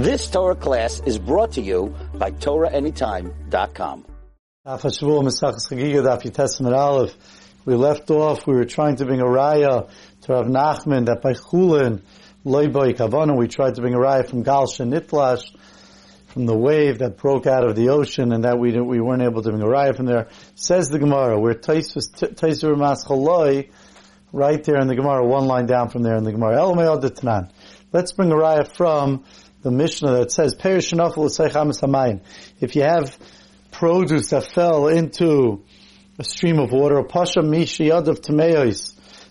This Torah class is brought to you by TorahAnytime.com. We left off, we were trying to bring a raya to Rav Nachman that by Chulin, Loiboy Kavana, we tried to bring a raya from Gal Shenitlash, from the wave that broke out of the ocean and that we we weren't able to bring a raya from there. Says the Gemara, where Taisur Maschaloi, right there in the Gemara, one line down from there in the Gemara. Let's bring a raya from the Mishnah that says, If you have produce that fell into a stream of water, Pasha Mishiyad of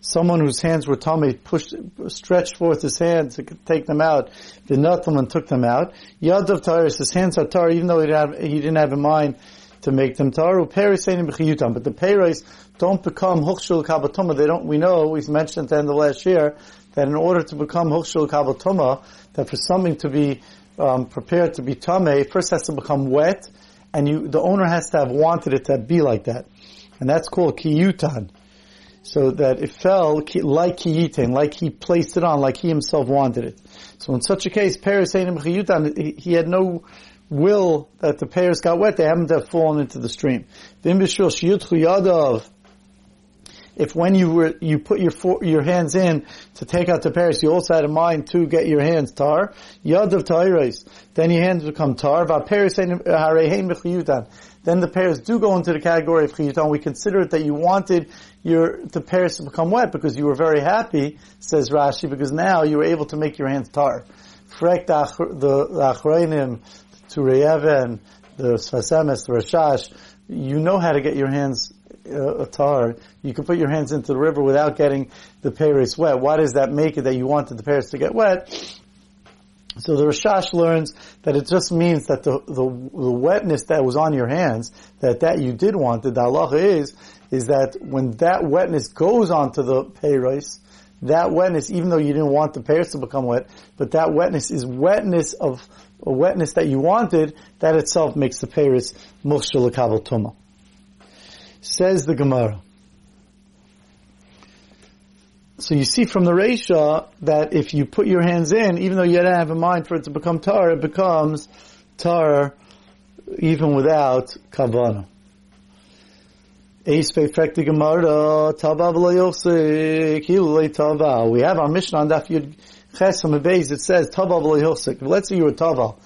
someone whose hands were tummy pushed, stretched forth his hands to take them out. The and took them out. Yad of his hands are tar, even though he didn't have, he didn't have in mind to make them tar. But the Peres don't become Hukshul Kabatuma. They don't, we know, we've mentioned at the end of last year, that in order to become Hukshul Kabatuma, that for something to be um, prepared to be tame, it first has to become wet, and you, the owner has to have wanted it to be like that. And that's called kiyutan. So that it fell like kiyitin, like he placed it on, like he himself wanted it. So in such a case, Paris kiyutan, he had no will that the pears got wet, they haven't have fallen into the stream if when you were you put your your hands in to take out the pears, you also had in mind to get your hands tar. Yad of then your hands become tar. Then the pears do go into the category of chiyutan. We consider it that you wanted your the pears to become wet because you were very happy, says Rashi, because now you were able to make your hands tar. Frek the achroinim to Reyeven, the Sfas Emes, the Rashash, you know how to get your hands uh, tar, you can put your hands into the river without getting the Paris wet. Why does that make it that you wanted the Paris to get wet? So the Rashash learns that it just means that the, the, the, wetness that was on your hands, that that you did want, the halacha is, is that when that wetness goes onto the Paris, that wetness, even though you didn't want the pears to become wet, but that wetness is wetness of, a wetness that you wanted, that itself makes the pears mukhshul tumah. Says the Gemara. So you see from the Resha that if you put your hands in, even though you don't have a mind for it to become tar, it becomes tar even without We have our mission on Daf Yud Chesam Beis. It says Tava Let's say you were Tava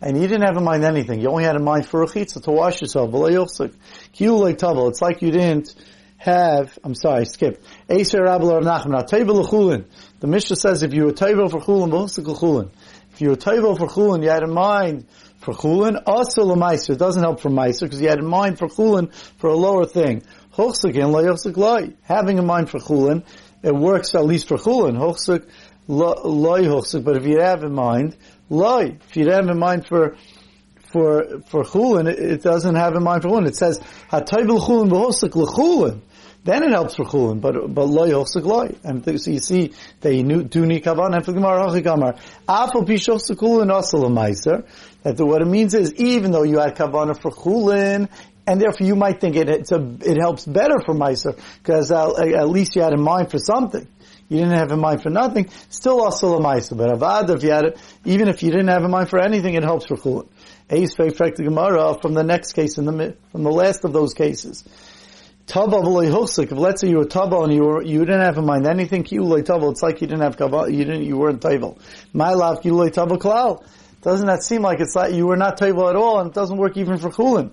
and you didn't have in mind anything. You only had in mind for a chitza to wash yourself. It's like you didn't have, I'm sorry, I skipped. The Mishnah says if you were table for chulin, if you were table for chulin, you had in mind for chulin, also lemaiser. It doesn't help for meiser because you had in mind for chulin for a lower thing. Having in mind for chulin, it works at least for chulin. But if you have in mind loy. If you have in mind for for for chulin, it, doesn't have in mind for chulin. It says hatayvel chulin v'hosik l'chulin. Then it helps for chulin, but but loy hosik loy. And so you see they do need kavan and for gemara hachikamar. Afal pishosik chulin asal meiser. That what it means is even though you had kavana for chulin, and therefore you might think it a, it helps better for meiser because uh, at least you had in mind for something you didn't have in mind for nothing, still also a ma'isa. But avad, if you had it, even if you didn't have in mind for anything, it helps for. Eis the Gemara from the next case, in the, from the last of those cases. Tava if let's say you were tava and you were, you didn't have in mind anything, tava, it's like you didn't have kava, you didn't, you weren't tavel. My love, kiulei tava klal. Doesn't that seem like it's like you were not tavel at all and it doesn't work even for chulin?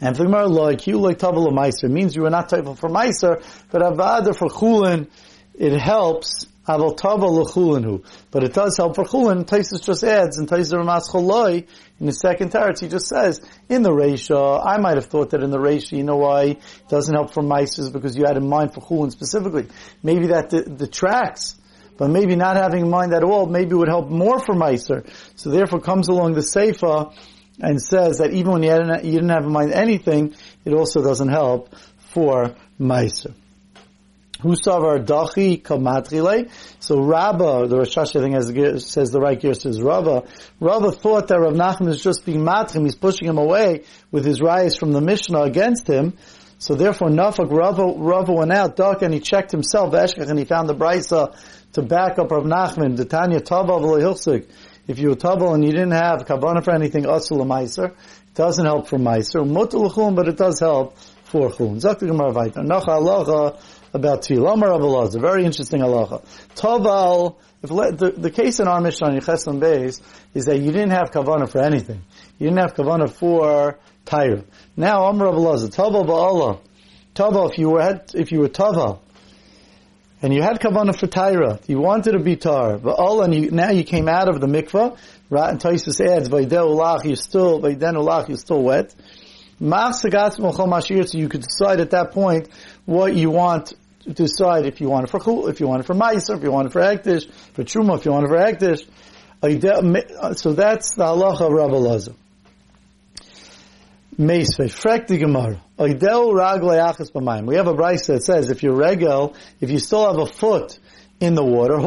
And for Gemara, like you like tavel meiser means you were not tavel for meiser, but avada for chulin, it helps But it does help for Chulin. Taisus just adds, and Taisus Ramas Choloi, in the second teretz, he just says, in the Reisha, I might have thought that in the Reisha, you know why it doesn't help for Mises, because you had in mind for Chulin specifically. Maybe that detracts. But maybe not having in mind at all, maybe would help more for Meiser. So therefore comes along the Seifa and says that even when you, you didn't have in mind anything, it also doesn't help for Meiser. Husavar dachi kamatrile. So Rabba, the Rosh Hashanah thing says the right gear says Rava. Rava thought that Rav Nachman is just being matrim. He's pushing him away with his rayas from the Mishnah against him. So therefore, Nafak Rava, Rava went out, dark, and he checked himself, Eshkach, and he found the Brisa to back up Rav Nachman, Tanya Tava if you were tabal and you didn't have kabana for anything, asul meiser, it doesn't help for meiser. Mutal but it does help for chulun. Zakti Gemara. Nacha halacha about tefillah. Amar Abelaz, a very interesting halacha. Tabal, if the, the case in our Mishnah on Yechesam Beis is that you didn't have kavana for anything. You didn't have kavana for Tyra. Now Amar Abelaz, Tabal ba'Allah. Tabal, if you were if you were Tabal, and you had kavana for Tyra, you wanted to be tar, but all and you, now you came out of the mikvah, right? And Taisus adds, ulach, you're still, ulach, you're still wet. So you could decide at that point what you want decide if you want it for chul, if you want it for ma'aser, if you want it for hektish, for truma, if you want it for hektish. So that's the halacha of Rabbi Lazar. Meisvei, frek Gemara. We have a brisa that says if you're regel, if you still have a foot in the water,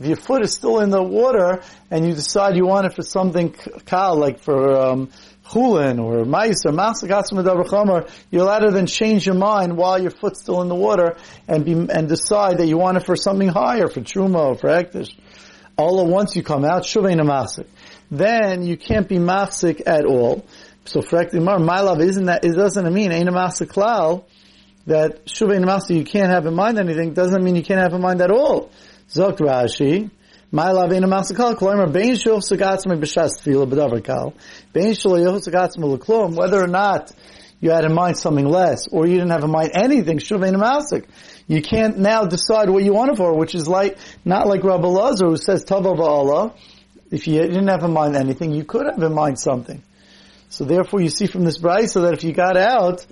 if your foot is still in the water and you decide you want it for something kal, like for um, chulin or mais or you're allowed to then change your mind while your foot's still in the water and be, and decide that you want it for something higher, for truma or for ektish. All at once you come out, shuvein masik then you can't be masik at all. So for my love isn't that, it doesn't mean ain't a mafsik klal, that shuva in mafsik you can't have in mind anything, doesn't mean you can't have in mind at all. Zok Rashi, my love ain't a mafsik klal, kloimer, bein shul sagatzma b'shas tefila shul whether or not you had in mind something less, or you didn't have in mind anything, shuva in mafsik. You can't now decide what you want it for, which is like, not like Rabbi Lazar who says tava ba'Allah, if you didn't have in mind anything, you could have in mind something. So therefore, you see from this bride, so that if you got out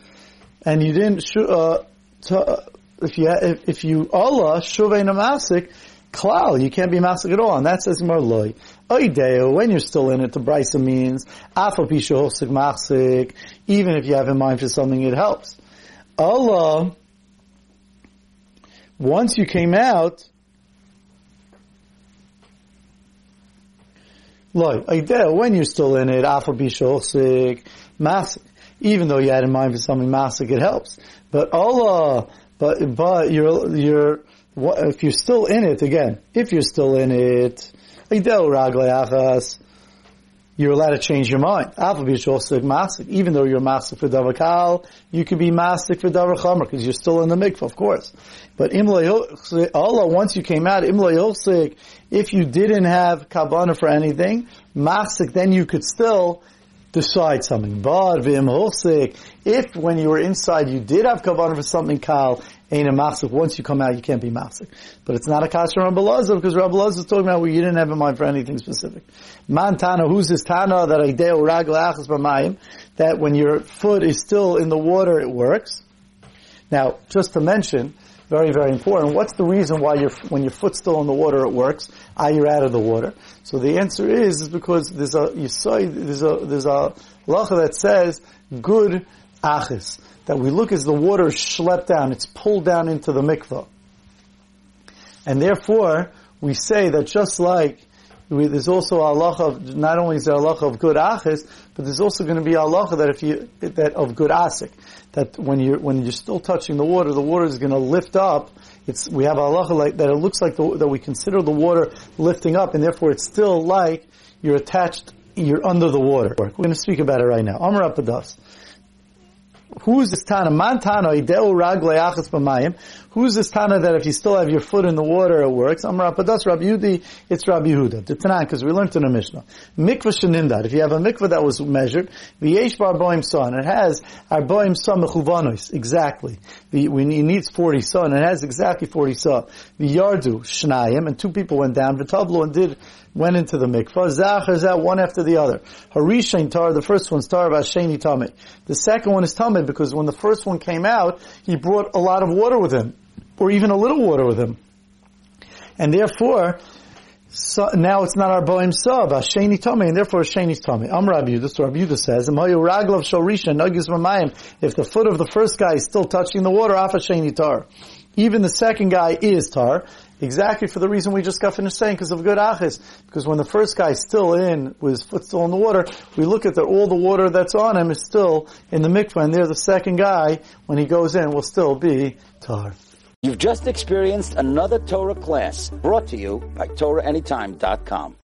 and you didn't, uh, uh, if you if, if you Allah shuvay namasik klal, you can't be masik at all, and that says marloy. Oideo, when you're still in it, the brisa means afapisha masik. Even if you have in mind for something, it helps. Allah, once you came out, Loy, when you're still in it, afal bishochsik, masik. Even though you had in mind for something masik, it helps. But Allah, but, but you're, you're, if you're still in it, again, if you're still in it, you're allowed to change your mind. Even though you're masik for davakal, you could be masik for davachamer because you're still in the mikvah, of course. But Allah, once you came out, if you didn't have kabbalah for anything, masik, then you could still decide something. But if when you were inside you did have kabbalah for something kal, ain't a. Once you come out, you can't be mafsik. But it's not a kasha Rabbi Lazar because Rabbi is talking about where you didn't have in mind for anything specific. Man Tana, who's this Tana that I deo ragla achas b'mayim, that when your foot is still in the water, it works. Now, just to mention, very, very important. What's the reason why your when your foot's still in the water it works? Ah, you're out of the water. So the answer is is because there's a you say there's a there's a lacha that says good achis that we look as the water is schlepped down, it's pulled down into the mikvah, and therefore we say that just like we, there's also a Allah of not only is there Allah of good achis, but there's also going to be Allah that if you that of good asik that when you're when you're still touching the water, the water is going to lift up. It's we have Allah like that. It looks like the, that we consider the water lifting up, and therefore it's still like you're attached. You're under the water. We're going to speak about it right now. Amar Apadas. Who's this Tana? Man Tana, Ideu Ragle Achas B'mayim. Who's this Tana that if you still have your foot in the water, it works? Amar Rabbi Yudi, it's Rabbi Yehuda. The Tanan, because we learned in the Mishnah. Mikvah Shenindad. If you have a mikvah that was measured, V'yesh Bar Boim Son. It has Arboim Son Mechuvanos. Exactly. The, it needs 40 son. It has exactly 40 son. V'yardu Shnayim. And two people went down. V'tavlu and did went into the mikvah. Zachar that one after the other. Harishain tar, the first one's tar Shani Tameh. The second one is Tameh because when the first one came out, he brought a lot of water with him, or even a little water with him. And therefore, so now it's not our boim sub, Shani Tomei, and therefore Shani's Tomei. I'm Rabbi Yudah, Rabbi Yudah says, If the foot of the first guy is still touching the water, off a Shani tar. Even the second guy is tar, Exactly for the reason we just got finished saying, because of good achis. Because when the first guy's still in, with his foot still in the water, we look at that all the water that's on him is still in the mikvah, and there the second guy, when he goes in, will still be tar. You've just experienced another Torah class brought to you by TorahAnytime.com.